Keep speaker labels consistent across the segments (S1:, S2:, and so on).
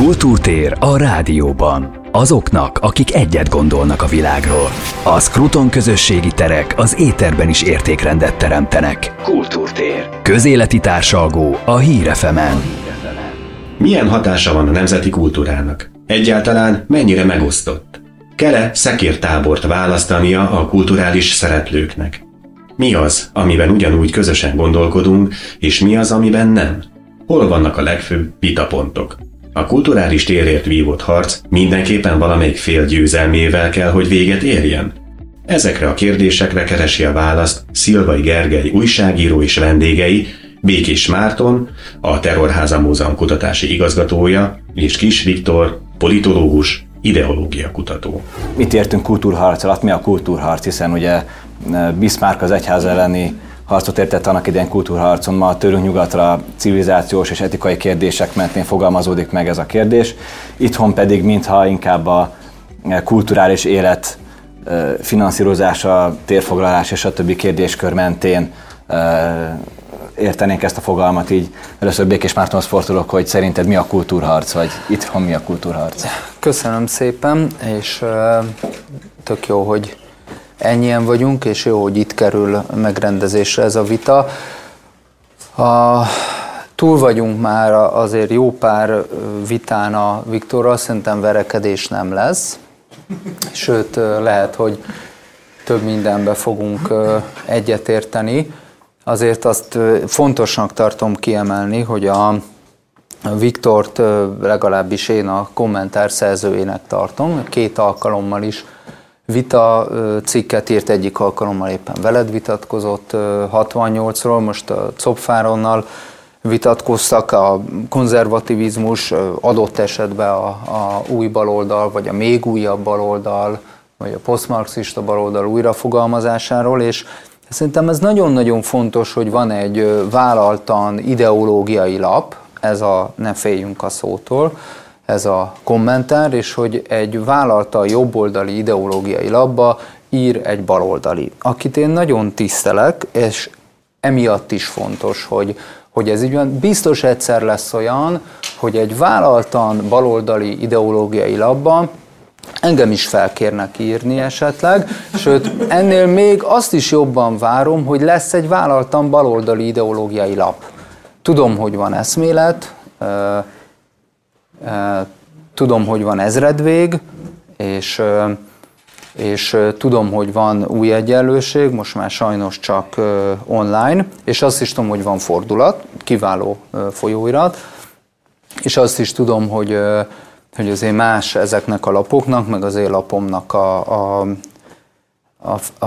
S1: Kultúrtér a rádióban. Azoknak, akik egyet gondolnak a világról. A Skruton közösségi terek az éterben is értékrendet teremtenek. Kultúrtér. Közéleti társalgó a Hírefemen.
S2: Milyen hatása van a nemzeti kultúrának? Egyáltalán mennyire megosztott? Kele szekértábort választania a kulturális szereplőknek? Mi az, amiben ugyanúgy közösen gondolkodunk, és mi az, amiben nem? Hol vannak a legfőbb vitapontok? A kulturális térért vívott harc mindenképpen valamelyik fél győzelmével kell, hogy véget érjen? Ezekre a kérdésekre keresi a választ Szilvai Gergely újságíró és vendégei, Békés Márton, a Terrorháza Múzeum kutatási igazgatója, és Kis Viktor, politológus, ideológia kutató.
S3: Mit értünk kultúrharc alatt? Mi a kultúrharc? Hiszen ugye Bismarck az egyház elleni harcot értett annak idején kultúrharcon, ma tőlünk nyugatra civilizációs és etikai kérdések mentén fogalmazódik meg ez a kérdés. Itthon pedig mintha inkább a kulturális élet finanszírozása, térfoglalás és a többi kérdéskör mentén értenénk ezt a fogalmat így. Először Békés Mártonhoz fordulok, hogy szerinted mi a kultúrharc, vagy itthon mi a kultúrharc?
S4: Köszönöm szépen, és tök jó, hogy ennyien vagyunk, és jó, hogy itt kerül megrendezésre ez a vita. A, túl vagyunk már azért jó pár vitán a Viktorral, szerintem verekedés nem lesz. Sőt, lehet, hogy több mindenbe fogunk egyetérteni. Azért azt fontosnak tartom kiemelni, hogy a Viktort legalábbis én a kommentár szerzőjének tartom. Két alkalommal is vita cikket írt egyik alkalommal éppen veled vitatkozott 68-ról, most a Copfáronnal vitatkoztak, a konzervativizmus adott esetben a, a új baloldal, vagy a még újabb baloldal, vagy a posztmarxista baloldal újrafogalmazásáról, és szerintem ez nagyon-nagyon fontos, hogy van egy vállaltan ideológiai lap, ez a ne féljünk a szótól, ez a kommentár, és hogy egy vállalta jobboldali ideológiai labba ír egy baloldali, akit én nagyon tisztelek, és emiatt is fontos, hogy, hogy ez így van. Biztos egyszer lesz olyan, hogy egy vállaltan baloldali ideológiai labba engem is felkérnek írni esetleg, sőt, ennél még azt is jobban várom, hogy lesz egy vállaltan baloldali ideológiai lap. Tudom, hogy van eszmélet, Tudom, hogy van ezredvég, és, és tudom, hogy van új egyenlőség, most már sajnos csak online, és azt is tudom, hogy van fordulat, kiváló folyóirat, és azt is tudom, hogy, hogy azért más ezeknek a lapoknak, meg az én lapomnak a, a, a, a,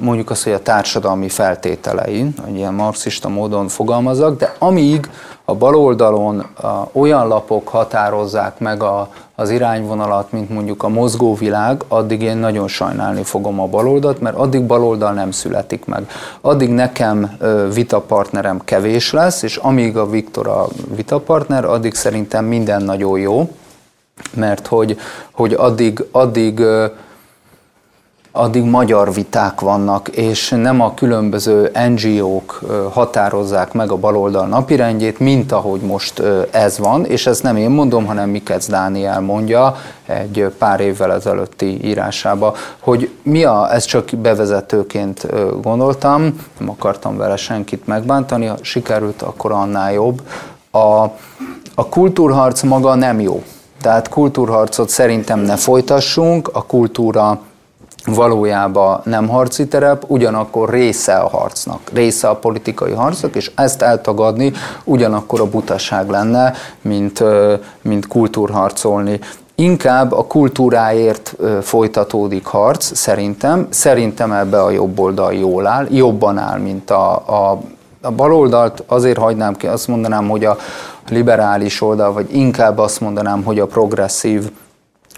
S4: mondjuk azt, hogy a társadalmi feltételein, hogy ilyen marxista módon fogalmazok, de amíg a baloldalon olyan lapok határozzák meg a, az irányvonalat, mint mondjuk a mozgóvilág, addig én nagyon sajnálni fogom a baloldalt, mert addig baloldal nem születik meg. Addig nekem vitapartnerem kevés lesz, és amíg a Viktor a vitapartner, addig szerintem minden nagyon jó, mert hogy, hogy addig, addig addig magyar viták vannak, és nem a különböző NGO-k határozzák meg a baloldal napirendjét, mint ahogy most ez van, és ezt nem én mondom, hanem Mikec Dániel mondja egy pár évvel ezelőtti írásába, hogy mi a, ez csak bevezetőként gondoltam, nem akartam vele senkit megbántani, ha sikerült, akkor annál jobb. A, a kultúrharc maga nem jó. Tehát kultúrharcot szerintem ne folytassunk, a kultúra valójában nem harci terep, ugyanakkor része a harcnak, része a politikai harcnak, és ezt eltagadni ugyanakkor a butaság lenne, mint, mint kultúrharcolni. Inkább a kultúráért folytatódik harc, szerintem. Szerintem ebbe a jobb oldal jól áll, jobban áll, mint a, a, a baloldalt. Azért hagynám ki, azt mondanám, hogy a liberális oldal, vagy inkább azt mondanám, hogy a progresszív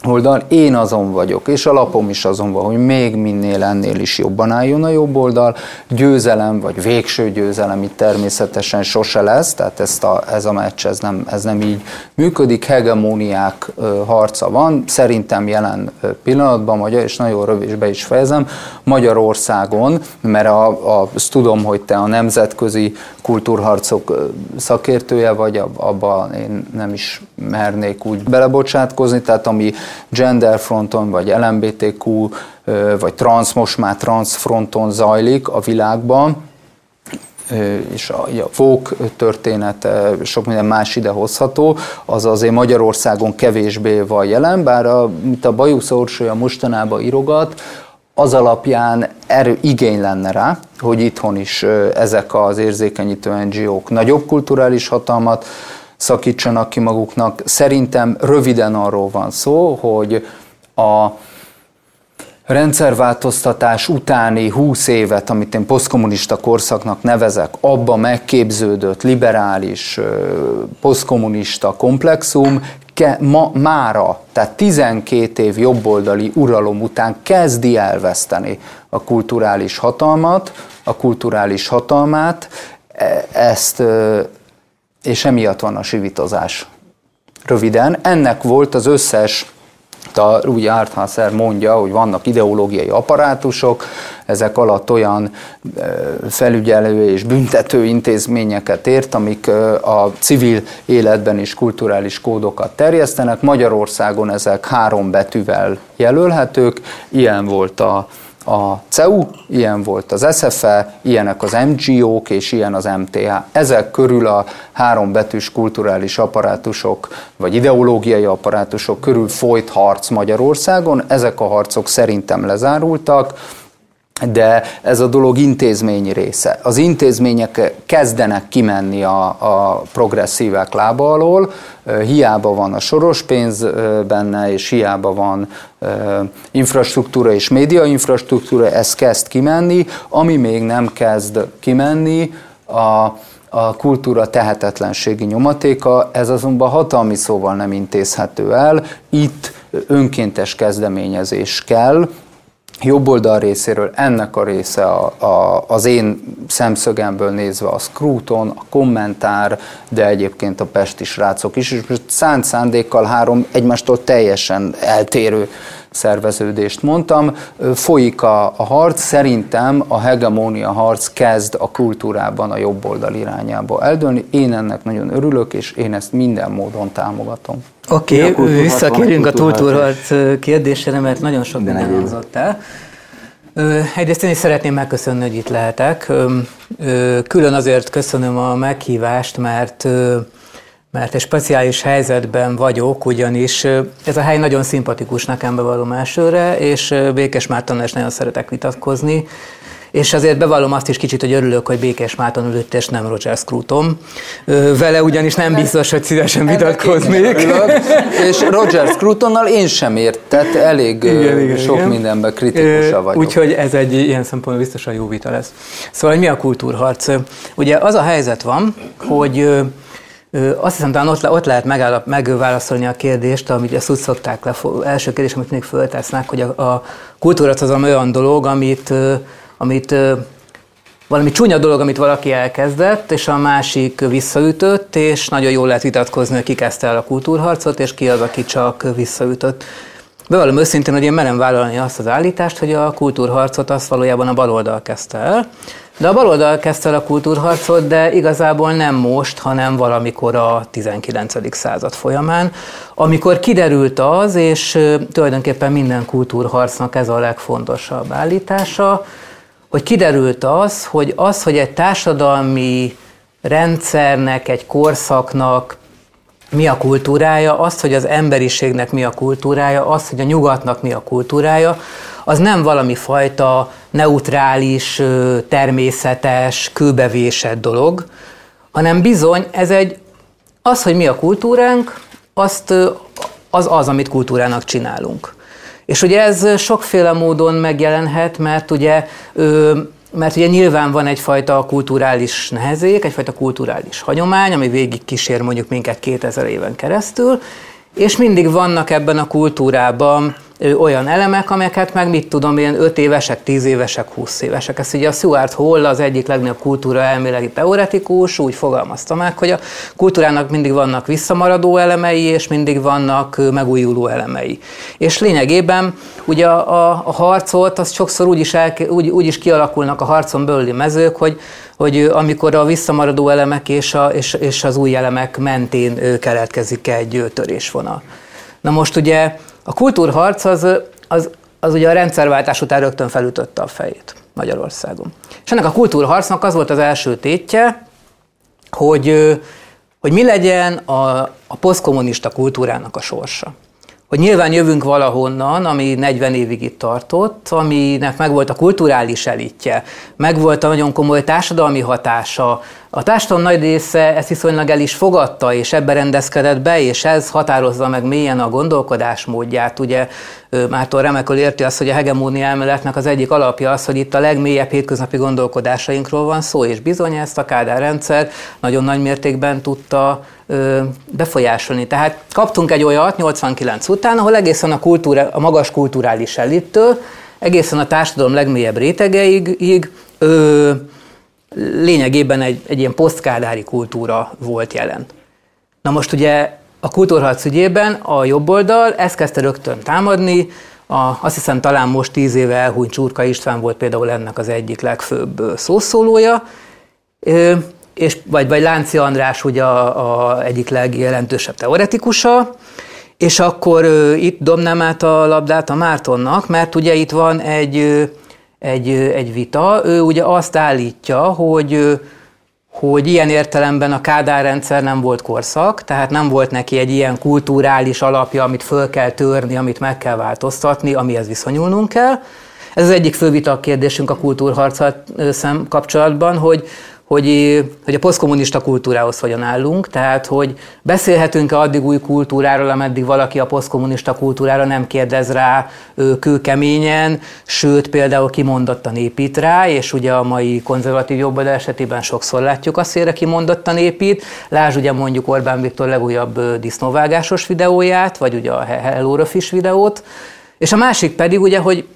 S4: oldal. Én azon vagyok, és a lapom is azon van, hogy még minél ennél is jobban álljon a jobb oldal. Győzelem, vagy végső győzelem itt természetesen sose lesz, tehát ezt a, ez a meccs ez nem, ez nem így működik. Hegemóniák harca van, szerintem jelen pillanatban, magyar, és nagyon rövidbe is fejezem, Magyarországon, mert a, a, azt tudom, hogy te a nemzetközi kultúrharcok szakértője vagy, abban én nem is mernék úgy belebocsátkozni, tehát ami gender fronton, vagy LMBTQ, vagy trans, most már trans fronton zajlik a világban, és a, a Vók története, sok minden más ide hozható, az azért Magyarországon kevésbé van jelen, bár a, mint a Bajusz Orsolya mostanában írogat, az alapján erő igény lenne rá, hogy itthon is ezek az érzékenyítő NGO-k nagyobb kulturális hatalmat szakítsanak ki maguknak. Szerintem röviden arról van szó, hogy a rendszerváltoztatás utáni 20 évet, amit én posztkommunista korszaknak nevezek, abba megképződött liberális, posztkommunista komplexum ke, ma, mára, tehát 12 év jobboldali uralom után kezdi elveszteni a kulturális hatalmat, a kulturális hatalmát, e, ezt, és emiatt van a sivitozás. Röviden, ennek volt az összes a, úgy Arthasser mondja, hogy vannak ideológiai apparátusok, ezek alatt olyan felügyelő és büntető intézményeket ért, amik a civil életben is kulturális kódokat terjesztenek. Magyarországon ezek három betűvel jelölhetők, ilyen volt a a CEU, ilyen volt az SFE, ilyenek az NGO-k és ilyen az MTH. Ezek körül a három betűs kulturális apparátusok, vagy ideológiai apparátusok körül folyt harc Magyarországon. Ezek a harcok szerintem lezárultak de ez a dolog intézményi része. Az intézmények kezdenek kimenni a, a progresszívek lába alól, hiába van a soros pénz benne, és hiába van infrastruktúra és média infrastruktúra, ez kezd kimenni, ami még nem kezd kimenni, a, a kultúra tehetetlenségi nyomatéka, ez azonban hatalmi szóval nem intézhető el, itt önkéntes kezdeményezés kell, jobb oldal részéről ennek a része a, a, az én szemszögemből nézve a Scruton, a kommentár, de egyébként a pesti srácok is, és most szánt szándékkal három egymástól teljesen eltérő szerveződést mondtam. Folyik a, a harc, szerintem a hegemónia harc kezd a kultúrában a jobb oldal irányába eldőlni. Én ennek nagyon örülök, és én ezt minden módon támogatom.
S5: Oké, okay, visszakérünk a kultúrharc kérdésére, mert nagyon sok minden hangzott el. Egyrészt én is szeretném megköszönni, hogy itt lehetek. Külön azért köszönöm a meghívást, mert mert egy speciális helyzetben vagyok, ugyanis ez a hely nagyon szimpatikus nekem bevallom elsőre, és Békes Mártonnal is nagyon szeretek vitatkozni, és azért bevallom azt is kicsit, hogy örülök, hogy Békés Márton ülött, és nem Roger Scruton. Vele ugyanis nem biztos, hogy szívesen vitatkoznék.
S4: és Roger Scrutonnal én sem ért, tehát elég igen, igen, sok igen. mindenben kritikusa vagyok.
S5: Úgyhogy ez egy ilyen szempontból biztosan jó vita lesz. Szóval, hogy mi a kultúrharc? Ugye az a helyzet van, hogy azt hiszem, talán ott, ott lehet megállap, megválaszolni a kérdést, amit ezt úgy szokták le, első kérdés, amit még föltesznek, hogy a, a az olyan dolog, amit amit valami csúnya dolog, amit valaki elkezdett, és a másik visszaütött, és nagyon jól lehet vitatkozni, hogy ki kezdte el a kultúrharcot, és ki az, aki csak visszaütött. Bevallom őszintén, hogy én merem vállalni azt az állítást, hogy a kultúrharcot azt valójában a baloldal kezdte el. De a baloldal kezdte el a kultúrharcot, de igazából nem most, hanem valamikor a 19. század folyamán, amikor kiderült az, és tulajdonképpen minden kultúrharcnak ez a legfontosabb állítása, hogy kiderült az, hogy az, hogy egy társadalmi rendszernek, egy korszaknak mi a kultúrája, az, hogy az emberiségnek mi a kultúrája, az, hogy a nyugatnak mi a kultúrája, az nem valami fajta neutrális, természetes, kőbevésett dolog, hanem bizony ez egy, az, hogy mi a kultúránk, azt, az az, amit kultúrának csinálunk. És ugye ez sokféle módon megjelenhet, mert ugye, mert ugye nyilván van egyfajta kulturális nehezék, egyfajta kulturális hagyomány, ami végig kísér mondjuk minket 2000 éven keresztül, és mindig vannak ebben a kultúrában olyan elemek, amelyeket meg mit tudom, ilyen 5 évesek, 10 évesek, 20 évesek. Ezt ugye a Stuart Hall, az egyik legnagyobb kultúra elméleti teoretikus úgy fogalmazta meg, hogy a kultúrának mindig vannak visszamaradó elemei, és mindig vannak megújuló elemei. És lényegében ugye a, a, a harcot, az sokszor úgy is, el, úgy, úgy is kialakulnak a harcon belüli mezők, hogy hogy amikor a visszamaradó elemek és, a, és, és az új elemek mentén keletkezik egy törésvonal. Na most ugye a kultúrharc az, az, az ugye a rendszerváltás után rögtön felütötte a fejét Magyarországon. És ennek a kultúrharcnak az volt az első tétje, hogy, hogy mi legyen a, a posztkommunista kultúrának a sorsa hogy nyilván jövünk valahonnan, ami 40 évig itt tartott, aminek megvolt a kulturális elitje, megvolt a nagyon komoly társadalmi hatása. A társadalom nagy része ezt viszonylag el is fogadta, és ebbe rendezkedett be, és ez határozza meg mélyen a gondolkodásmódját. Ugye Márton remekül érti azt, hogy a hegemónia elméletnek az egyik alapja az, hogy itt a legmélyebb hétköznapi gondolkodásainkról van szó, és bizony ezt a Kádár rendszer nagyon nagy mértékben tudta befolyásolni. Tehát kaptunk egy olyat 89 után, ahol egészen a, kultúra, a magas kulturális elittől, egészen a társadalom legmélyebb rétegeig ö, lényegében egy, egy ilyen posztkádári kultúra volt jelen. Na most ugye a kultúrharc ügyében a jobb oldal ezt kezdte rögtön támadni, a, azt hiszem talán most tíz éve elhúnyt Csurka István volt például ennek az egyik legfőbb szószólója, és, vagy, vagy Lánci András ugye a, a egyik legjelentősebb teoretikusa, és akkor itt dobnám át a labdát a Mártonnak, mert ugye itt van egy, egy, egy vita, ő ugye azt állítja, hogy hogy ilyen értelemben a Kádár rendszer nem volt korszak, tehát nem volt neki egy ilyen kulturális alapja, amit föl kell törni, amit meg kell változtatni, amihez viszonyulnunk kell. Ez az egyik fő vita kérdésünk a kultúrharccal kapcsolatban, hogy, hogy, hogy a posztkommunista kultúrához hogyan állunk, tehát hogy beszélhetünk-e addig új kultúráról, ameddig valaki a posztkommunista kultúrára nem kérdez rá kőkeményen, sőt például kimondottan épít rá, és ugye a mai konzervatív jobboldal esetében sokszor látjuk azt, hogy kimondottan épít. Lásd ugye mondjuk Orbán Viktor legújabb disznóvágásos videóját, vagy ugye a Hello Fish videót, és a másik pedig ugye, hogy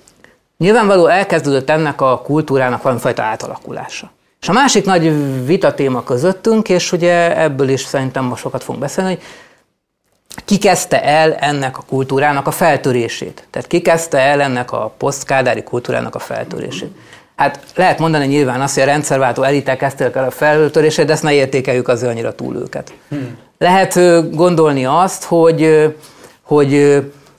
S5: nyilvánvaló elkezdődött ennek a kultúrának valamifajta átalakulása. És a másik nagy vita téma közöttünk, és ugye ebből is szerintem most sokat fogunk beszélni, hogy ki kezdte el ennek a kultúrának a feltörését? Tehát ki kezdte el ennek a posztkádári kultúrának a feltörését? Hát lehet mondani nyilván azt, hogy a rendszerváltó elitek kezdték el a feltörését, de ezt ne értékeljük azért annyira túl őket. Hmm. Lehet gondolni azt, hogy, hogy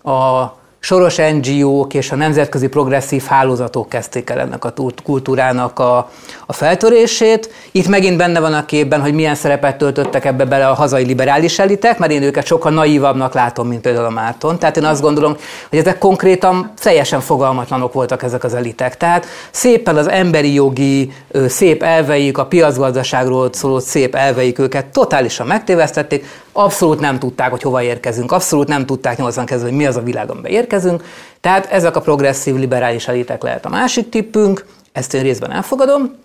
S5: a soros NGO-k és a nemzetközi progresszív hálózatok kezdték el ennek a kultúrának a, a feltörését. Itt megint benne van a képben, hogy milyen szerepet töltöttek ebbe bele a hazai liberális elitek, mert én őket sokkal naívabbnak látom, mint például a Márton. Tehát én azt gondolom, hogy ezek konkrétan teljesen fogalmatlanok voltak ezek az elitek. Tehát szépen az emberi jogi szép elveik, a piacgazdaságról szóló szép elveik őket totálisan megtévesztették, abszolút nem tudták, hogy hova érkezünk, abszolút nem tudták 80 kezdve, hogy mi az a világ, amiben érkezünk. Tehát ezek a progresszív liberális elitek lehet a másik tippünk, ezt én részben elfogadom.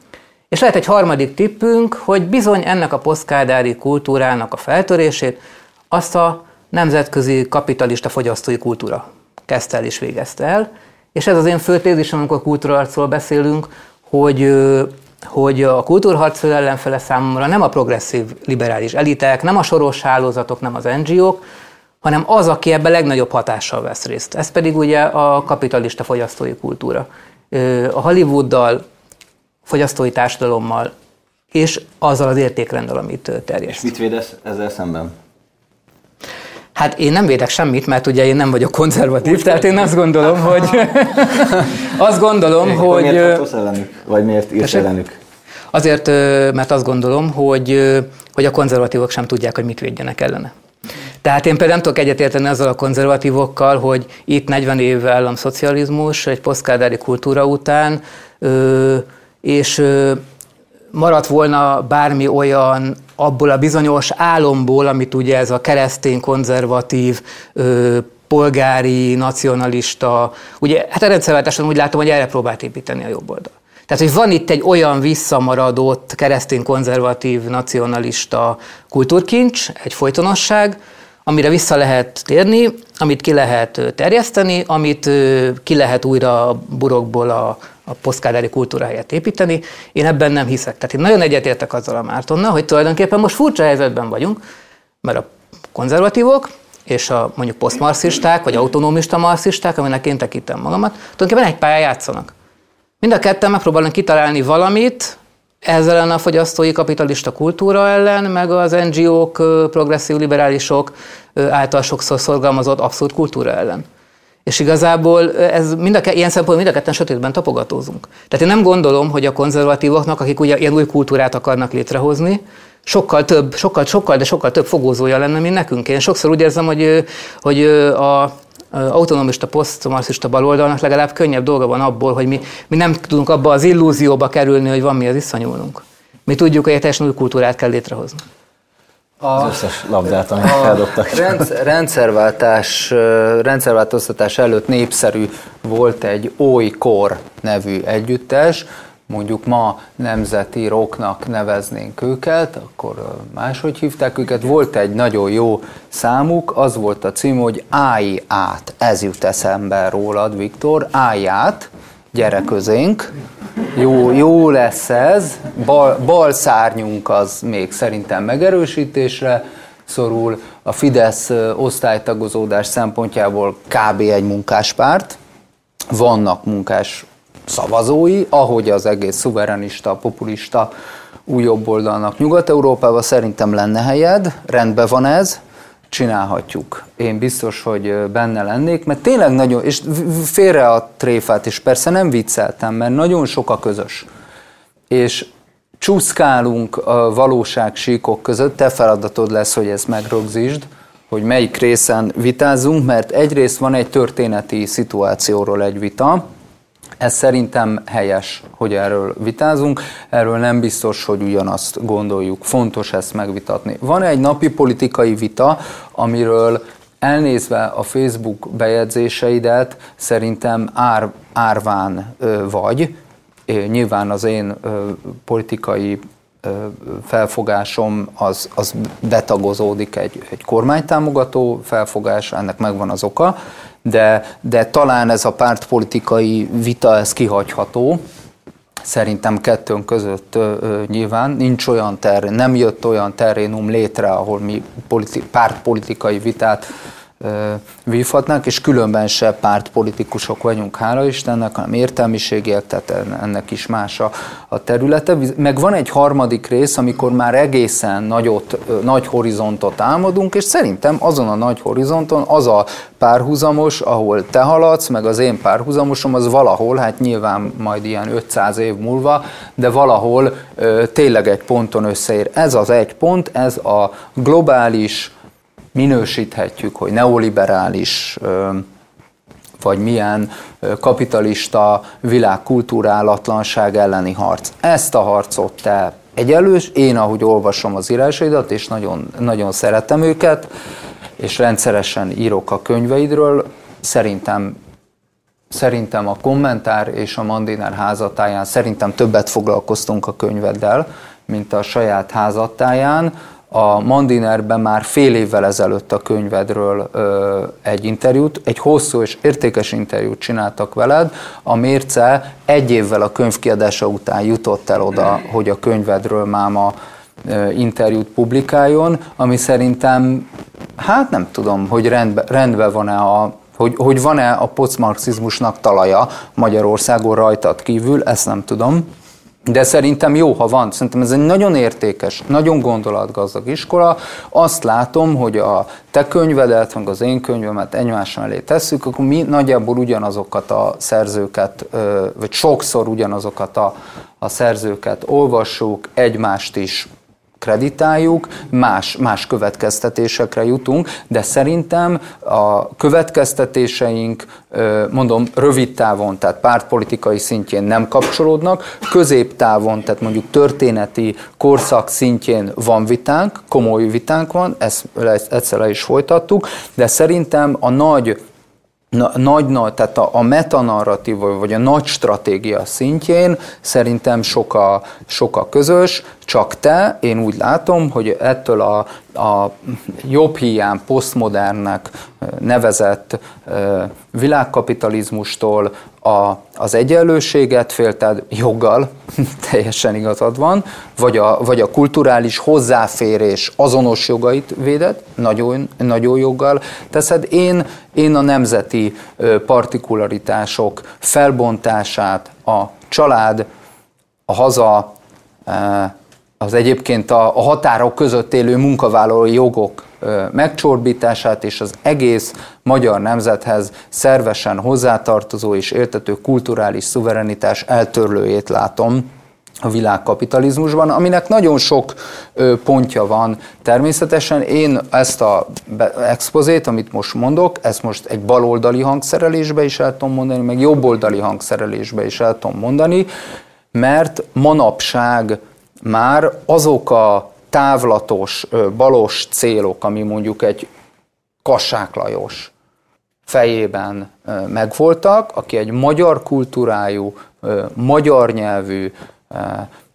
S5: És lehet egy harmadik tippünk, hogy bizony ennek a posztkádári kultúrának a feltörését azt a nemzetközi kapitalista fogyasztói kultúra kezdte el és végezte el. És ez az én fő tézisem, amikor kultúrarcról beszélünk, hogy hogy a kultúrharc ellenfele számomra nem a progresszív liberális elitek, nem a soros hálózatok, nem az NGO-k, hanem az, aki ebben legnagyobb hatással vesz részt. Ez pedig ugye a kapitalista fogyasztói kultúra. A Hollywooddal, fogyasztói társadalommal, és azzal az értékrenddel, amit terjeszt.
S3: És mit védesz ezzel szemben?
S5: Hát én nem védek semmit, mert ugye én nem vagyok konzervatív, Úgy tehát én azt gondolom, hogy azt gondolom,
S3: Én,
S5: hogy...
S3: Miért ellenük? Vagy miért írsz ellenük?
S5: Azért, mert azt gondolom, hogy, hogy a konzervatívok sem tudják, hogy mit védjenek ellene. Tehát én például nem tudok egyetérteni azzal a konzervatívokkal, hogy itt 40 év államszocializmus, egy posztkádári kultúra után, és maradt volna bármi olyan abból a bizonyos álomból, amit ugye ez a keresztény, konzervatív, polgári, nacionalista, ugye hát a rendszerváltáson úgy látom, hogy erre próbált építeni a jobb oldal. Tehát, hogy van itt egy olyan visszamaradott keresztény konzervatív nacionalista kultúrkincs, egy folytonosság, amire vissza lehet térni, amit ki lehet terjeszteni, amit ki lehet újra a burokból a, a posztkádári kultúra helyett építeni. Én ebben nem hiszek. Tehát én nagyon egyetértek azzal a Mártonnal, hogy tulajdonképpen most furcsa helyzetben vagyunk, mert a konzervatívok és a mondjuk posztmarxisták, vagy autonomista marxisták, aminek én tekintem magamat, tulajdonképpen egy pályán játszanak. Mind a ketten megpróbálnak kitalálni valamit, ezzel ellen a fogyasztói kapitalista kultúra ellen, meg az NGO-k, progresszív liberálisok által sokszor szorgalmazott abszurd kultúra ellen. És igazából ez mind a, ilyen szempontból mind a ketten sötétben tapogatózunk. Tehát én nem gondolom, hogy a konzervatívoknak, akik ugye ilyen új kultúrát akarnak létrehozni, sokkal több, sokkal, sokkal, de sokkal több fogózója lenne, mint nekünk. Én sokszor úgy érzem, hogy, hogy a autonomista, posztmarxista baloldalnak legalább könnyebb dolga van abból, hogy mi, mi nem tudunk abba az illúzióba kerülni, hogy van mi az visszanyúlunk. Mi tudjuk, hogy egy teljesen új kultúrát kell létrehozni.
S3: A, az összes labdát, amit feldobtak.
S4: Rendszer, rendszerváltás, rendszerváltoztatás előtt népszerű volt egy Oly-Kor nevű együttes, mondjuk ma nemzeti rocknak neveznénk őket, akkor máshogy hívták őket. Volt egy nagyon jó számuk, az volt a cím, hogy Állj át, ez jut eszembe rólad, Viktor, állj át, gyere közénk, jó, jó lesz ez, bal, bal szárnyunk az még szerintem megerősítésre szorul, a Fidesz osztálytagozódás szempontjából kb. egy munkáspárt, vannak munkás szavazói, ahogy az egész szuverenista, populista új oldalnak Nyugat-Európában szerintem lenne helyed, rendben van ez, csinálhatjuk. Én biztos, hogy benne lennék, mert tényleg nagyon, és félre a tréfát, és persze nem vicceltem, mert nagyon sok a közös. És csúszkálunk a valóság síkok között, te feladatod lesz, hogy ezt megrögzítsd, hogy melyik részen vitázunk, mert egyrészt van egy történeti szituációról egy vita, ez szerintem helyes, hogy erről vitázunk, erről nem biztos, hogy ugyanazt gondoljuk. Fontos ezt megvitatni. Van egy napi politikai vita, amiről elnézve a Facebook bejegyzéseidet, szerintem ár, árván vagy. Nyilván az én politikai felfogásom az, az betagozódik egy, egy kormánytámogató felfogás, ennek megvan az oka, de, de talán ez a pártpolitikai vita, ez kihagyható. Szerintem kettőnk között ö, ö, nyilván nincs olyan terén, nem jött olyan terénum létre, ahol mi politi- pártpolitikai vitát vívhatnánk, és különben se pártpolitikusok vagyunk, hála Istennek, hanem értelmiségiek, tehát ennek is más a, a területe. Meg van egy harmadik rész, amikor már egészen nagyot, nagy horizontot álmodunk, és szerintem azon a nagy horizonton az a párhuzamos, ahol te haladsz, meg az én párhuzamosom, az valahol, hát nyilván majd ilyen 500 év múlva, de valahol ö, tényleg egy ponton összeér. Ez az egy pont, ez a globális, minősíthetjük, hogy neoliberális vagy milyen kapitalista világkultúrálatlanság elleni harc. Ezt a harcot te egyelős, én ahogy olvasom az írásaidat, és nagyon, nagyon szeretem őket, és rendszeresen írok a könyveidről, szerintem szerintem a kommentár és a Mandiner házatáján szerintem többet foglalkoztunk a könyveddel, mint a saját házatáján a Mandinerben már fél évvel ezelőtt a könyvedről ö, egy interjút, egy hosszú és értékes interjút csináltak veled. A Mérce egy évvel a könyv után jutott el oda, hogy a könyvedről máma ö, interjút publikáljon, ami szerintem, hát nem tudom, hogy rendben rendbe van-e a hogy, hogy van-e a posztmarxizmusnak talaja Magyarországon rajtad kívül, ezt nem tudom. De szerintem jó, ha van. Szerintem ez egy nagyon értékes, nagyon gondolatgazdag iskola. Azt látom, hogy a te könyvedet, meg az én könyvemet egymás mellé tesszük, akkor mi nagyjából ugyanazokat a szerzőket, vagy sokszor ugyanazokat a, a szerzőket olvassuk, egymást is kreditáljuk, más, más következtetésekre jutunk, de szerintem a következtetéseink, mondom, rövid távon, tehát pártpolitikai szintjén nem kapcsolódnak, középtávon, tehát mondjuk történeti korszak szintjén van vitánk, komoly vitánk van, ezt, egyszer is folytattuk, de szerintem a nagy na, nagy, nagy, tehát a, a metanarratíva, vagy a nagy stratégia szintjén szerintem sok a, sok a közös, csak te, én úgy látom, hogy ettől a a jobb hiány posztmodernnek nevezett világkapitalizmustól a, az egyenlőséget félted joggal, teljesen igazad van, vagy a, vagy a kulturális hozzáférés azonos jogait védett, nagyon, nagyon joggal teszed. Én, én a nemzeti partikularitások felbontását, a család, a haza, az egyébként a, a határok között élő munkavállalói jogok megcsorbítását és az egész magyar nemzethez szervesen hozzátartozó és értető kulturális szuverenitás eltörlőjét látom a világkapitalizmusban, aminek nagyon sok pontja van. Természetesen én ezt a expozét, amit most mondok, ezt most egy baloldali hangszerelésbe is el tudom mondani, meg jobboldali hangszerelésbe is el tudom mondani, mert manapság már azok a távlatos, balos célok, ami mondjuk egy Kassák Lajos fejében megvoltak, aki egy magyar kultúrájú, magyar nyelvű,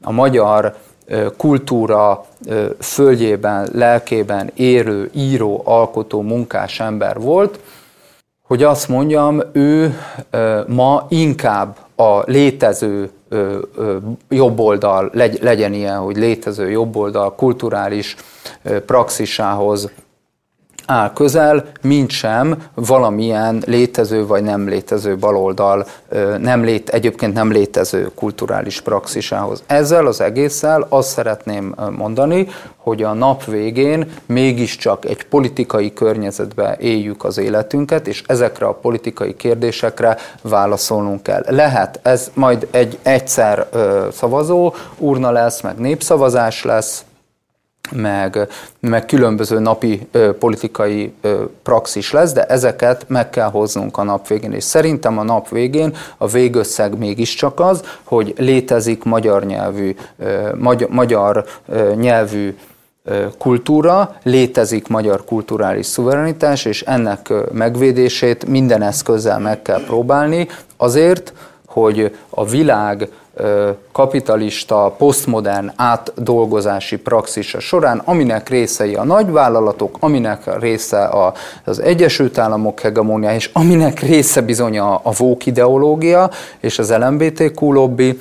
S4: a magyar kultúra földjében, lelkében érő, író, alkotó, munkás ember volt, hogy azt mondjam, ő ma inkább a létező jobboldal, legyen ilyen, hogy létező jobboldal kulturális praxisához áll közel, mint sem valamilyen létező vagy nem létező baloldal, nem lét, egyébként nem létező kulturális praxisához. Ezzel az egésszel azt szeretném mondani, hogy a nap végén mégiscsak egy politikai környezetbe éljük az életünket, és ezekre a politikai kérdésekre válaszolnunk kell. Lehet, ez majd egy egyszer szavazó urna lesz, meg népszavazás lesz, meg, meg különböző napi ö, politikai ö, praxis lesz, de ezeket meg kell hoznunk a nap végén. És szerintem a nap végén a végösszeg mégiscsak az, hogy létezik magyar nyelvű, ö, magy- magyar ö, nyelvű kultúra, létezik magyar kulturális szuverenitás, és ennek megvédését minden eszközzel meg kell próbálni, azért, hogy a világ kapitalista, posztmodern átdolgozási praxisa során, aminek részei a nagyvállalatok, aminek része az Egyesült Államok hegemónia, és aminek része bizony a, a vók ideológia és az LMBTQ lobby,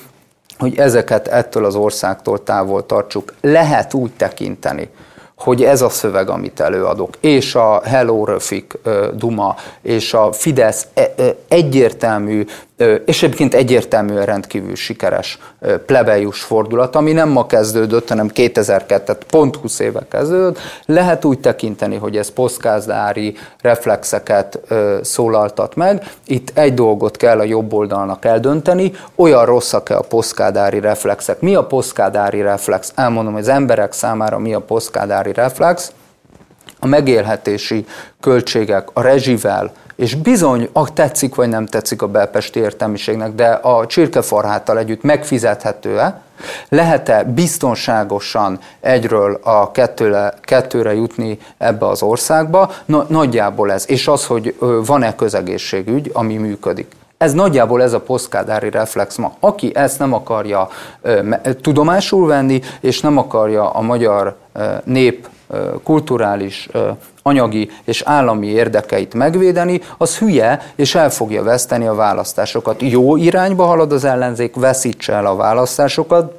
S4: hogy ezeket ettől az országtól távol tartsuk. Lehet úgy tekinteni, hogy ez a szöveg, amit előadok, és a Hello Röfik Duma, és a Fidesz e, egyértelmű és egyébként egyértelműen rendkívül sikeres plebejus fordulat, ami nem ma kezdődött, hanem 2002, pont 20 éve kezdődött. Lehet úgy tekinteni, hogy ez posztgázdári reflexeket szólaltat meg. Itt egy dolgot kell a jobb oldalnak eldönteni, olyan rosszak-e a posztgádári reflexek. Mi a posztgádári reflex? Elmondom, hogy az emberek számára mi a posztgádári reflex. A megélhetési költségek a rezsivel, és bizony, ah, tetszik vagy nem tetszik a belpesti értelmiségnek, de a csirkefarháttal együtt megfizethető-e, lehet-e biztonságosan egyről a kettőre, kettőre jutni ebbe az országba? Na, nagyjából ez. És az, hogy van-e közegészségügy, ami működik. Ez nagyjából ez a posztkádári reflex ma. Aki ezt nem akarja tudomásul venni, és nem akarja a magyar nép kulturális, anyagi és állami érdekeit megvédeni, az hülye, és el fogja veszteni a választásokat. Jó irányba halad az ellenzék, veszítse el a választásokat,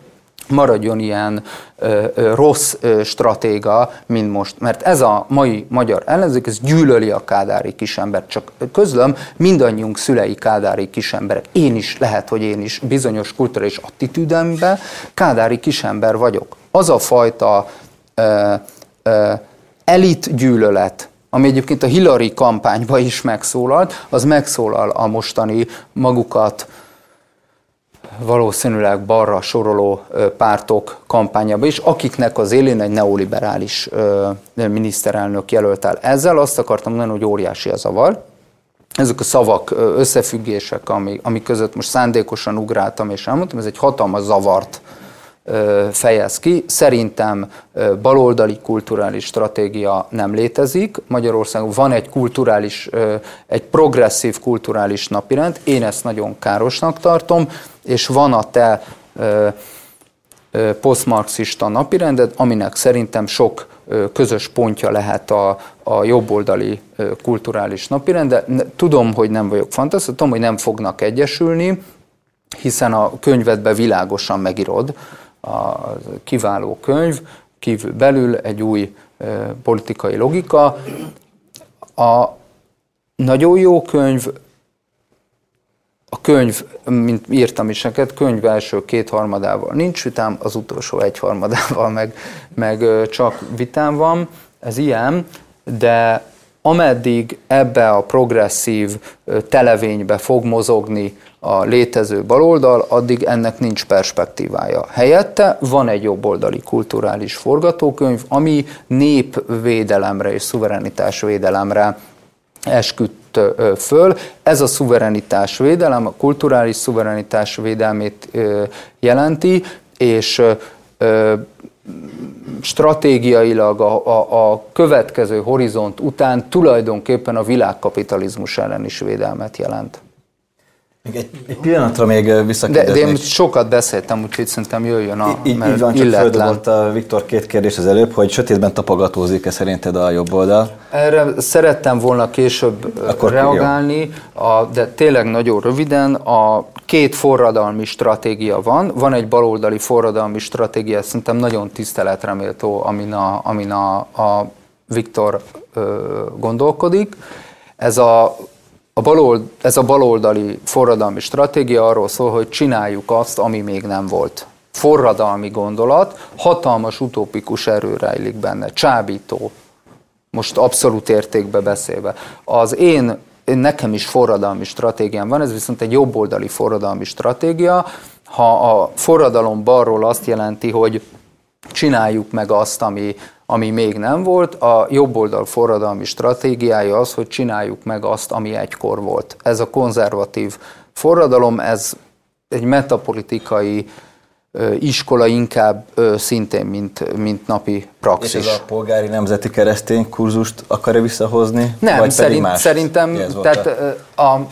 S4: maradjon ilyen ö, ö, rossz ö, stratéga, mint most. Mert ez a mai magyar ellenzék, ez gyűlöli a kádári kisembert. Csak közlöm, mindannyiunk szülei kádári kisemberek. Én is, lehet, hogy én is bizonyos kulturális attitűdemben kádári kisember vagyok. Az a fajta ö, elit gyűlölet, ami egyébként a Hillary kampányban is megszólalt, az megszólal a mostani magukat valószínűleg balra soroló pártok kampányába is, akiknek az élén egy neoliberális miniszterelnök jelölt el. Ezzel azt akartam mondani, hogy óriási a zavar. Ezek a szavak, összefüggések, amik, amik között most szándékosan ugráltam és elmondtam, ez egy hatalmas zavart fejez ki. Szerintem baloldali kulturális stratégia nem létezik. Magyarországon van egy kulturális, egy progresszív kulturális napirend, én ezt nagyon károsnak tartom, és van a te posztmarxista napirendet, aminek szerintem sok közös pontja lehet a, a jobboldali kulturális napirend, tudom, hogy nem vagyok fantasztikus, tudom, hogy nem fognak egyesülni, hiszen a könyvedbe világosan megírod, a kiváló könyv, kívül belül egy új politikai logika. A nagyon jó könyv, a könyv, mint írtam is neked, könyv első kétharmadával nincs vitám, az utolsó egyharmadával meg, meg csak vitám van, ez ilyen, de ameddig ebbe a progresszív televénybe fog mozogni a létező baloldal, addig ennek nincs perspektívája. Helyette van egy jobboldali kulturális forgatókönyv, ami népvédelemre és szuverenitásvédelemre esküdt föl. Ez a szuverenitás védelem, a kulturális szuverenitás védelmét jelenti, és stratégiailag a, a, a következő horizont után tulajdonképpen a világkapitalizmus ellen is védelmet jelent.
S3: Még egy, egy pillanatra még visszakérdeznék.
S4: De, de én sokat beszéltem, úgyhogy szerintem jöjjön a
S3: Így, így van, csak földobott a Viktor két kérdés az előbb, hogy sötétben tapogatózik-e szerinted a jobb oldal?
S4: Erre szerettem volna később Akkor reagálni, a, de tényleg nagyon röviden, a két forradalmi stratégia van. Van egy baloldali forradalmi stratégia, szerintem nagyon tiszteletreméltó, amin a, amin a, a Viktor ö, gondolkodik. Ez a a balold, ez a baloldali forradalmi stratégia arról szól, hogy csináljuk azt, ami még nem volt. Forradalmi gondolat, hatalmas utópikus erő rejlik benne, csábító, most abszolút értékbe beszélve. Az én, én nekem is forradalmi stratégiám van, ez viszont egy jobboldali forradalmi stratégia. Ha a forradalom balról azt jelenti, hogy csináljuk meg azt, ami, ami még nem volt. A jobboldal forradalmi stratégiája az, hogy csináljuk meg azt, ami egykor volt. Ez a konzervatív forradalom, ez egy metapolitikai iskola inkább szintén, mint, mint napi praxis.
S3: És ez a polgári nemzeti keresztény kurzust akar-e visszahozni?
S4: Nem, vagy szerint, más szerintem tehát a, a, a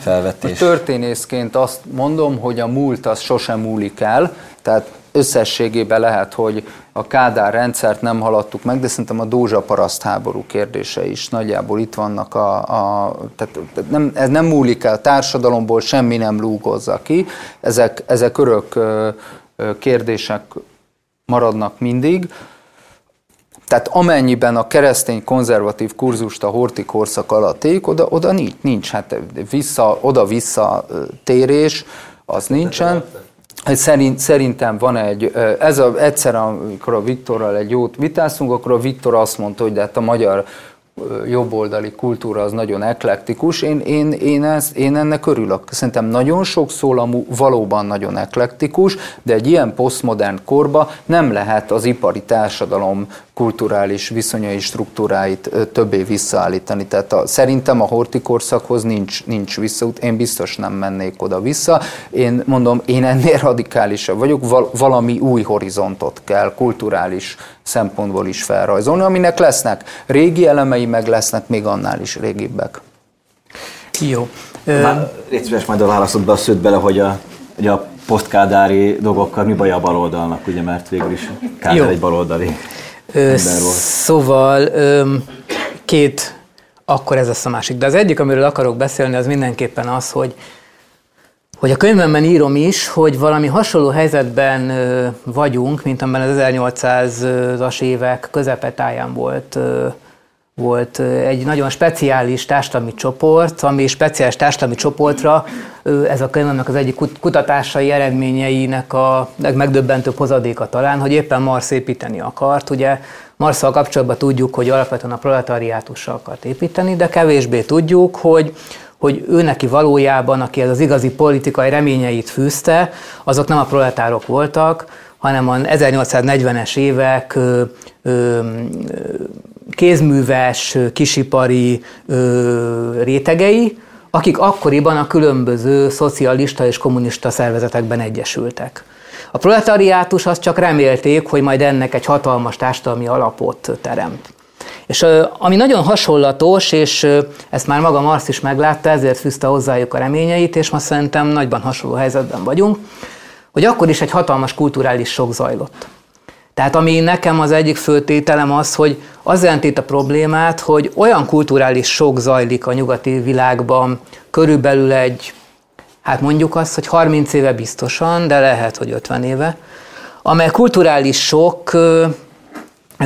S4: történészként azt mondom, hogy a múlt az sosem múlik el, tehát összességében lehet, hogy a Kádár rendszert nem haladtuk meg, de szerintem a Dózsa paraszt háború kérdése is nagyjából itt vannak a, a tehát nem, ez nem múlik el, a társadalomból semmi nem lúgozza ki, ezek, ezek örök kérdések maradnak mindig. Tehát amennyiben a keresztény konzervatív kurzust a horti korszak alatt ég, oda, oda nincs, nincs hát vissza, oda-vissza térés, az nincsen. Szerint, szerintem van egy, ez a, egyszer, amikor a Viktorral egy jót vitáztunk, akkor a Viktor azt mondta, hogy de hát a magyar jobboldali kultúra az nagyon eklektikus. Én, én, én, ezt, én ennek örülök. Szerintem nagyon sok szólamú, valóban nagyon eklektikus, de egy ilyen posztmodern korba nem lehet az ipari társadalom kulturális viszonyai struktúráit többé visszaállítani. Tehát a, szerintem a horti korszakhoz nincs, nincs visszaút, én biztos nem mennék oda-vissza. Én mondom, én ennél radikálisabb vagyok, val, valami új horizontot kell kulturális szempontból is felrajzolni, aminek lesznek régi elemei, meg lesznek még annál is régibbek.
S5: Jó.
S3: Légy szíves majd a válaszodba a szőtt bele, hogy a, hogy a posztkádári dolgokkal mi baj a baloldalnak, ugye, mert végül is Kádár egy baloldali
S5: Szóval két, akkor ez lesz a másik. De az egyik, amiről akarok beszélni, az mindenképpen az, hogy hogy a könyvemben írom is, hogy valami hasonló helyzetben vagyunk, mint amiben az 1800-as évek közepetáján volt volt egy nagyon speciális társadalmi csoport, ami speciális társadalmi csoportra ez a könyvemnek az egyik kutatásai eredményeinek a legmegdöbbentőbb hozadéka talán, hogy éppen Marx építeni akart. Ugye Marszal kapcsolatban tudjuk, hogy alapvetően a proletariátussal akart építeni, de kevésbé tudjuk, hogy hogy ő neki valójában, aki az igazi politikai reményeit fűzte, azok nem a proletárok voltak, hanem a 1840-es évek ö, kézműves, kisipari rétegei, akik akkoriban a különböző szocialista és kommunista szervezetekben egyesültek. A proletariátus azt csak remélték, hogy majd ennek egy hatalmas társadalmi alapot teremt. És ami nagyon hasonlatos, és ezt már maga Marx is meglátta, ezért fűzte hozzájuk a reményeit, és ma szerintem nagyban hasonló helyzetben vagyunk, hogy akkor is egy hatalmas kulturális sok zajlott. Tehát ami nekem az egyik főtételem az, hogy az jelenti a problémát, hogy olyan kulturális sok zajlik a nyugati világban, körülbelül egy, hát mondjuk azt, hogy 30 éve biztosan, de lehet, hogy 50 éve, amely kulturális sok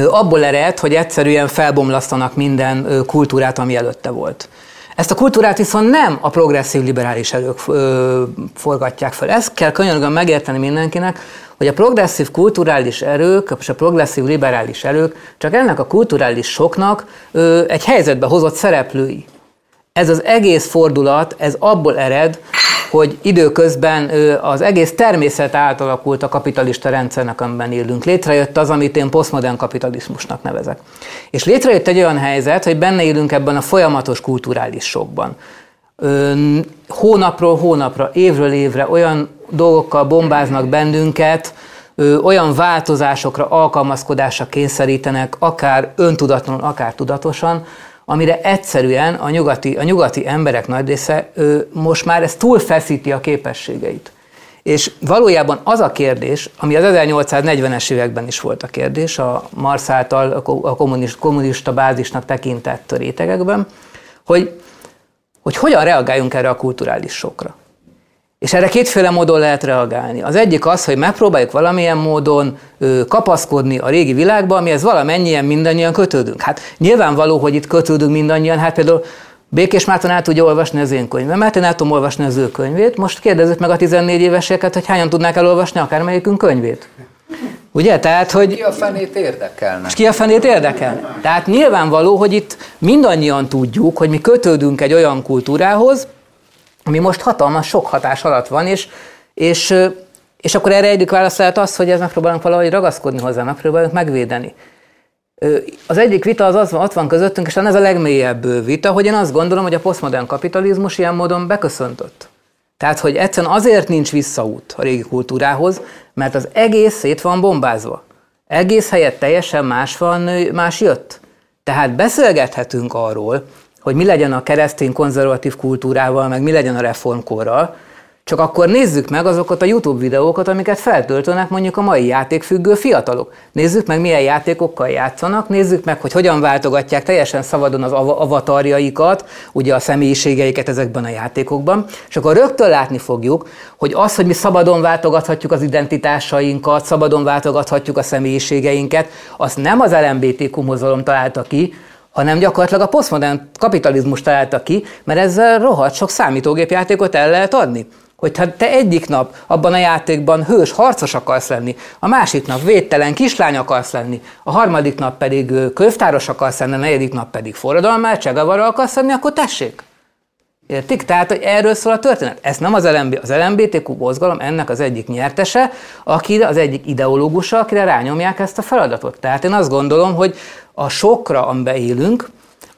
S5: abból ered, hogy egyszerűen felbomlasztanak minden kultúrát, ami előtte volt. Ezt a kultúrát viszont nem a progresszív liberális erők forgatják fel. Ezt kell könyörgön megérteni mindenkinek, hogy a progresszív kulturális erők és a progresszív liberális erők csak ennek a kulturális soknak egy helyzetbe hozott szereplői. Ez az egész fordulat, ez abból ered, hogy időközben az egész természet átalakult a kapitalista rendszernek, amiben élünk. Létrejött az, amit én posztmodern kapitalizmusnak nevezek. És létrejött egy olyan helyzet, hogy benne élünk ebben a folyamatos kulturális sokban. Hónapról hónapra, évről évre olyan dolgokkal bombáznak bennünket, olyan változásokra, alkalmazkodásra kényszerítenek, akár öntudatlanul, akár tudatosan, amire egyszerűen a nyugati, a nyugati emberek nagy része ő, most már ez túlfeszíti a képességeit. És valójában az a kérdés, ami az 1840-es években is volt a kérdés, a Marx által a kommunista, kommunista bázisnak tekintett rétegekben, hogy, hogy hogyan reagáljunk erre a kulturális sokra. És erre kétféle módon lehet reagálni. Az egyik az, hogy megpróbáljuk valamilyen módon kapaszkodni a régi világba, amihez valamennyien mindannyian kötődünk. Hát nyilvánvaló, hogy itt kötődünk mindannyian, hát például Békés Márton el tudja olvasni az én könyvemet, én el tudom olvasni az ő könyvét. Most kérdezzük meg a 14 éveseket, hogy hányan tudnák elolvasni akármelyikünk könyvét. Ugye? Tehát, hogy...
S4: Ki a fenét érdekelne?
S5: És ki a fenét érdekel? Tehát nyilvánvaló, hogy itt mindannyian tudjuk, hogy mi kötődünk egy olyan kultúrához, ami most hatalmas sok hatás alatt van, és, és, és akkor erre egyik válasz lehet az, hogy ez megpróbálunk valahogy ragaszkodni hozzá, megpróbálunk megvédeni. Az egyik vita az, az ott van közöttünk, és ez a legmélyebb vita, hogy én azt gondolom, hogy a posztmodern kapitalizmus ilyen módon beköszöntött. Tehát, hogy egyszerűen azért nincs visszaút a régi kultúrához, mert az egész szét van bombázva. Egész helyett teljesen más van, más jött. Tehát beszélgethetünk arról, hogy mi legyen a keresztény konzervatív kultúrával, meg mi legyen a reformkorral, csak akkor nézzük meg azokat a YouTube videókat, amiket feltöltönek mondjuk a mai játékfüggő fiatalok. Nézzük meg, milyen játékokkal játszanak, nézzük meg, hogy hogyan váltogatják teljesen szabadon az avatarjaikat, ugye a személyiségeiket ezekben a játékokban, és akkor rögtön látni fogjuk, hogy az, hogy mi szabadon váltogathatjuk az identitásainkat, szabadon váltogathatjuk a személyiségeinket, azt nem az LMBTQ mozgalom találta ki, hanem gyakorlatilag a posztmodern kapitalizmus találta ki, mert ezzel rohadt sok számítógépjátékot el lehet adni. Hogyha te egyik nap abban a játékban hős harcos akarsz lenni, a másik nap védtelen kislány akarsz lenni, a harmadik nap pedig könyvtáros akarsz lenni, a negyedik nap pedig forradalmár, csegavara akarsz lenni, akkor tessék. Értik? Tehát, hogy erről szól a történet. Ez nem az, LMB, az LMBTQ mozgalom, ennek az egyik nyertese, aki az egyik ideológusa, akire rányomják ezt a feladatot. Tehát én azt gondolom, hogy a sokra, amiben élünk,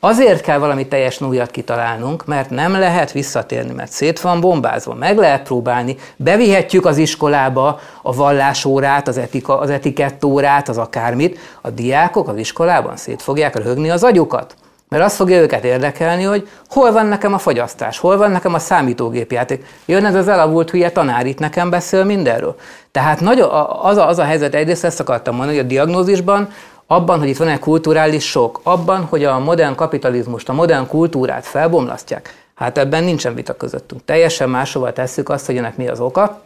S5: Azért kell valami teljesen újat kitalálnunk, mert nem lehet visszatérni, mert szét van bombázva. Meg lehet próbálni, bevihetjük az iskolába a vallásórát, az, etika, az etikettórát, az akármit. A diákok az iskolában szét fogják röhögni az agyukat. Mert azt fogja őket érdekelni, hogy hol van nekem a fogyasztás, hol van nekem a számítógépjáték. Jön ez az elavult hülye tanár, itt nekem beszél mindenről. Tehát nagy, az, a, az a helyzet, egyrészt ezt akartam mondani, hogy a diagnózisban abban, hogy itt van egy kulturális sok, abban, hogy a modern kapitalizmust, a modern kultúrát felbomlasztják, hát ebben nincsen vita közöttünk. Teljesen máshova tesszük azt, hogy ennek mi az oka,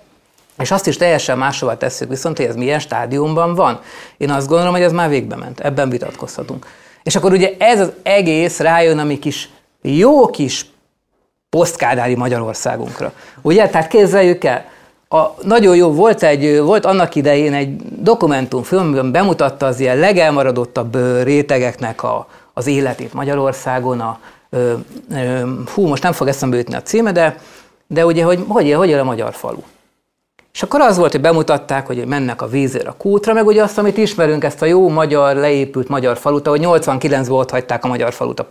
S5: és azt is teljesen máshova tesszük viszont, hogy ez milyen stádiumban van. Én azt gondolom, hogy ez már végbe ment, ebben vitatkozhatunk. És akkor ugye ez az egész rájön a mi kis, jó kis posztkádári Magyarországunkra. Ugye? Tehát képzeljük el, a, nagyon jó, volt, egy, volt annak idején egy dokumentumfilm, amiben bemutatta az ilyen legelmaradottabb rétegeknek a, az életét Magyarországon. A, ö, ö, hú, most nem fog eszembe jutni a címe, de, de ugye, hogy hogy él, hogy él a magyar falu. És akkor az volt, hogy bemutatták, hogy mennek a vízért a kútra, meg ugye azt, amit ismerünk, ezt a jó magyar, leépült magyar falut, ahogy 89-ben ott hagyták a magyar falut a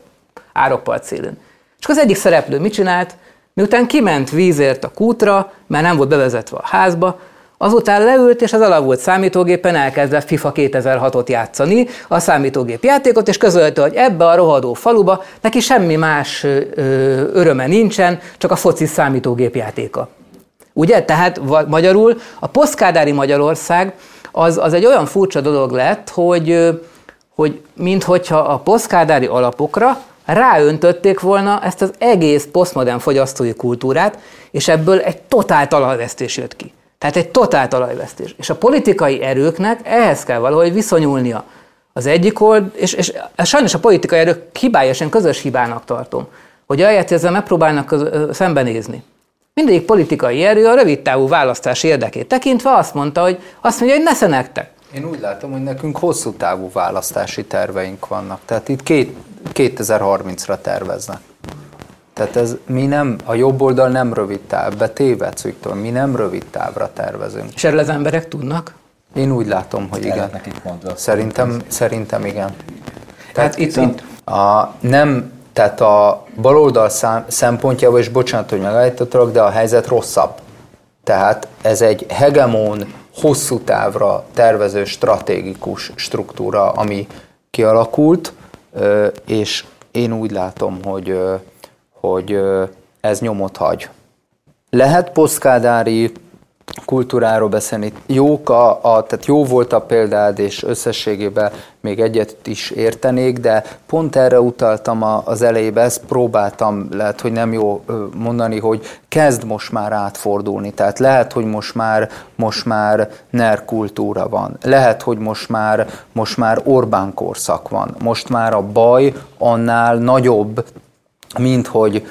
S5: árokpart szélén. És az egyik szereplő mit csinált? Miután kiment vízért a kútra, mert nem volt bevezetve a házba, azután leült, és az alavult számítógépen elkezdett FIFA 2006-ot játszani, a számítógép játékot, és közölte, hogy ebbe a rohadó faluba neki semmi más ö, öröme nincsen, csak a foci számítógép játéka. Ugye? Tehát magyarul a posztkádári Magyarország az, az egy olyan furcsa dolog lett, hogy, hogy minthogyha a posztkádári alapokra ráöntötték volna ezt az egész posztmodern fogyasztói kultúrát, és ebből egy totál talajvesztés jött ki. Tehát egy totál talajvesztés. És a politikai erőknek ehhez kell valahogy viszonyulnia. Az egyik old, és, és sajnos a politikai erők hibája, közös hibának tartom, hogy ahelyett ezzel megpróbálnak szembenézni. Mindegyik politikai erő a rövid távú választás érdekét tekintve azt mondta, hogy azt mondja, hogy ne nektek.
S4: Én úgy látom, hogy nekünk hosszú távú választási terveink vannak. Tehát itt két, 2030-ra terveznek. Tehát ez mi nem, a jobb oldal nem rövid táv, betévedsz, Viktor, mi nem rövid távra tervezünk.
S5: És erről az emberek tudnak?
S4: Én úgy látom, hogy igen. Szerintem, szerintem igen. Tehát hát itt, itt a, nem, tehát a baloldal szám, szempontjából, és bocsánat, hogy megállítottalak, de a helyzet rosszabb. Tehát ez egy hegemon, hosszú távra tervező stratégikus struktúra, ami kialakult, és én úgy látom, hogy, hogy ez nyomot hagy. Lehet posztkádári kultúráról beszélni. Jók a, a, tehát jó volt a példád, és összességében még egyet is értenék, de pont erre utaltam a, az elejébe, ezt próbáltam, lehet, hogy nem jó mondani, hogy kezd most már átfordulni. Tehát lehet, hogy most már, most már NER kultúra van. Lehet, hogy most már, most már Orbán korszak van. Most már a baj annál nagyobb, mint hogy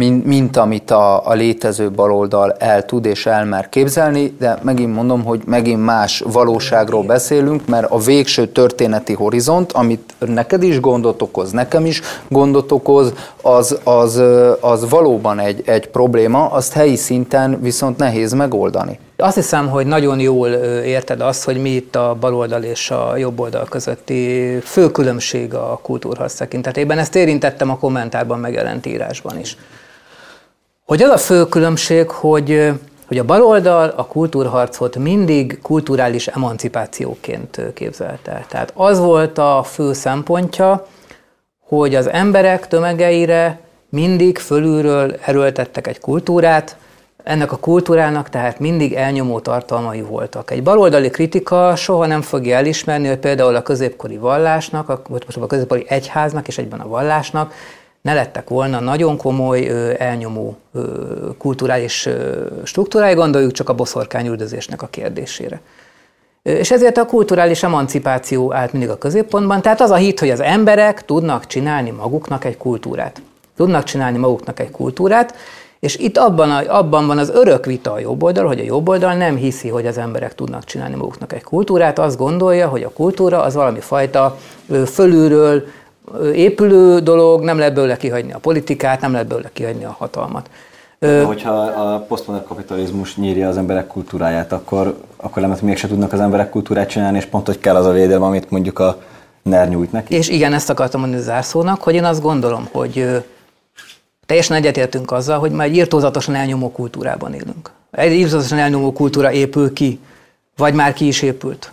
S4: mint, mint amit a, a létező baloldal el tud és elmer képzelni, de megint mondom, hogy megint más valóságról beszélünk, mert a végső történeti horizont, amit neked is gondot okoz, nekem is gondot okoz, az, az, az valóban egy, egy probléma, azt helyi szinten viszont nehéz megoldani.
S5: Azt hiszem, hogy nagyon jól érted azt, hogy mi itt a baloldal és a jobboldal közötti fő különbség a kultúrharc tekintetében. Ezt érintettem a kommentárban megjelent írásban is hogy az a fő különbség, hogy, hogy a baloldal a kultúrharcot mindig kulturális emancipációként képzelte. Tehát az volt a fő szempontja, hogy az emberek tömegeire mindig fölülről erőltettek egy kultúrát, ennek a kultúrának tehát mindig elnyomó tartalmai voltak. Egy baloldali kritika soha nem fogja elismerni, hogy például a középkori vallásnak, vagy most a középkori egyháznak és egyben a vallásnak ne lettek volna nagyon komoly, elnyomó kulturális struktúrái, gondoljuk csak a boszorkányüldözésnek a kérdésére. És ezért a kulturális emancipáció állt mindig a középpontban, tehát az a hit, hogy az emberek tudnak csinálni maguknak egy kultúrát. Tudnak csinálni maguknak egy kultúrát, és itt abban, a, abban van az örök vita a jobb oldal, hogy a jobb oldal nem hiszi, hogy az emberek tudnak csinálni maguknak egy kultúrát, azt gondolja, hogy a kultúra az valami fajta fölülről épülő dolog, nem lehet belőle kihagyni a politikát, nem lehet belőle kihagyni a hatalmat.
S3: De hogyha a posztmodern kapitalizmus nyírja az emberek kultúráját, akkor, akkor nem, mégse tudnak az emberek kultúrát csinálni, és pont, hogy kell az a védelem, amit mondjuk a NER nyújt neki.
S5: És igen, ezt akartam mondani zárszónak, hogy én azt gondolom, hogy teljesen egyetértünk azzal, hogy már egy írtózatosan elnyomó kultúrában élünk. Egy írtózatosan elnyomó kultúra épül ki, vagy már ki is épült.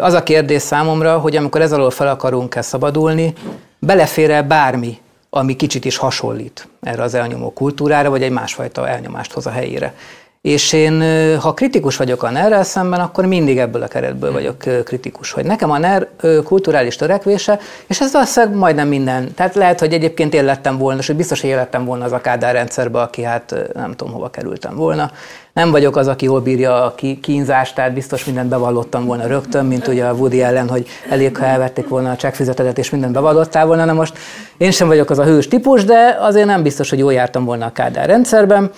S5: Az a kérdés számomra, hogy amikor ez alól fel akarunk -e szabadulni, belefér-e bármi, ami kicsit is hasonlít erre az elnyomó kultúrára, vagy egy másfajta elnyomást hoz a helyére. És én, ha kritikus vagyok a ner szemben, akkor mindig ebből a keretből vagyok kritikus, hogy nekem a NER kulturális törekvése, és ez valószínűleg majdnem minden. Tehát lehet, hogy egyébként én lettem volna, hogy biztos, hogy lettem volna az a Kádár rendszerbe, aki hát nem tudom, hova kerültem volna. Nem vagyok az, aki jól bírja a kínzást, tehát biztos mindent bevallottam volna rögtön, mint ugye a Woody ellen, hogy elég, ha elvették volna a csekkfizetetet, és mindent bevallottál volna. Na most én sem vagyok az a hős típus, de azért nem biztos, hogy jól jártam volna a Kádár rendszerben.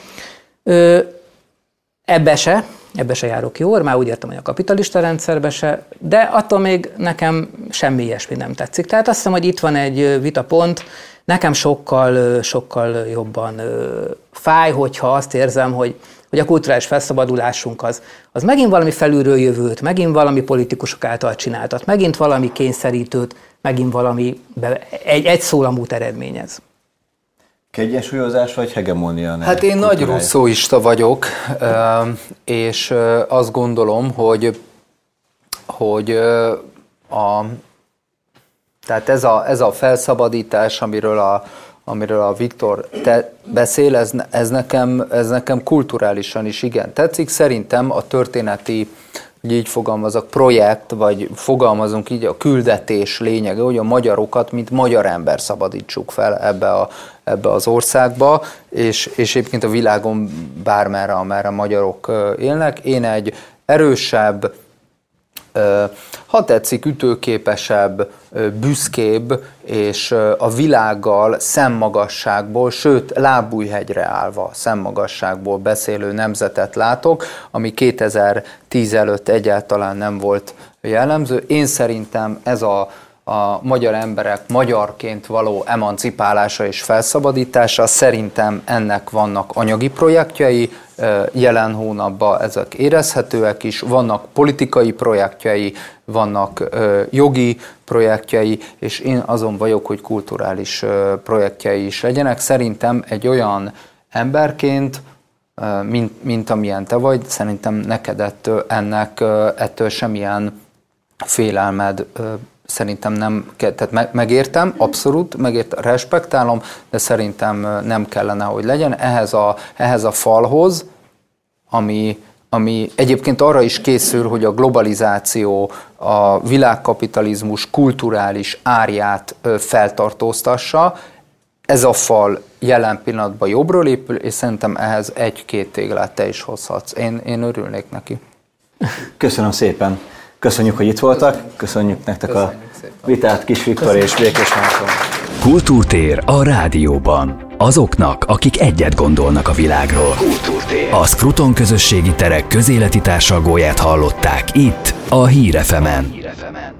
S5: Ebbe se, ebbe se járok jól, már úgy értem, hogy a kapitalista rendszerbe se, de attól még nekem semmi ilyesmi nem tetszik. Tehát azt hiszem, hogy itt van egy vitapont, nekem sokkal, sokkal jobban fáj, hogyha azt érzem, hogy, hogy a kulturális felszabadulásunk az, az megint valami felülről jövőt, megint valami politikusok által csináltat, megint valami kényszerítőt, megint valami egy, egy szólamút eredményez.
S3: Kiegyensúlyozás vagy hegemónia?
S4: Hát én nagy russzóista vagyok, és azt gondolom, hogy, hogy a, tehát ez a, ez a felszabadítás, amiről a, amiről a Viktor te beszél, ez, ez, nekem, ez nekem kulturálisan is igen tetszik. Szerintem a történeti hogy így fogalmazok, projekt, vagy fogalmazunk így a küldetés lényege, hogy a magyarokat, mint magyar ember szabadítsuk fel ebbe, a, ebbe az országba, és, és egyébként a világon bármerre, amerre magyarok élnek. Én egy erősebb, ha tetszik, ütőképesebb, büszkébb és a világgal szemmagasságból, sőt lábújhegyre állva szemmagasságból beszélő nemzetet látok, ami 2010 előtt egyáltalán nem volt jellemző. Én szerintem ez a a magyar emberek magyarként való emancipálása és felszabadítása. Szerintem ennek vannak anyagi projektjei, jelen hónapban ezek érezhetőek is, vannak politikai projektjei, vannak jogi projektjei, és én azon vagyok, hogy kulturális projektjei is legyenek. Szerintem egy olyan emberként, mint, mint amilyen te vagy, szerintem neked ettől, ennek ettől semmilyen félelmed szerintem nem, tehát megértem, abszolút, megértem, respektálom, de szerintem nem kellene, hogy legyen. Ehhez a, ehhez a falhoz, ami, ami egyébként arra is készül, hogy a globalizáció, a világkapitalizmus kulturális árját feltartóztassa, ez a fal jelen pillanatban jobbról épül, és szerintem ehhez egy-két téglát te is hozhatsz. Én, én örülnék neki.
S3: Köszönöm szépen. Köszönjük, hogy itt voltak, köszönjük nektek Köszönjük a szépen. vitát, Kis Viktor Köszönjük. és Békés Márton.
S1: Kultúrtér a rádióban. Azoknak, akik egyet gondolnak a világról. Kultúrtér. A Skruton közösségi terek közéleti társalgóját hallották itt, a Hírefemen. Hírefemen.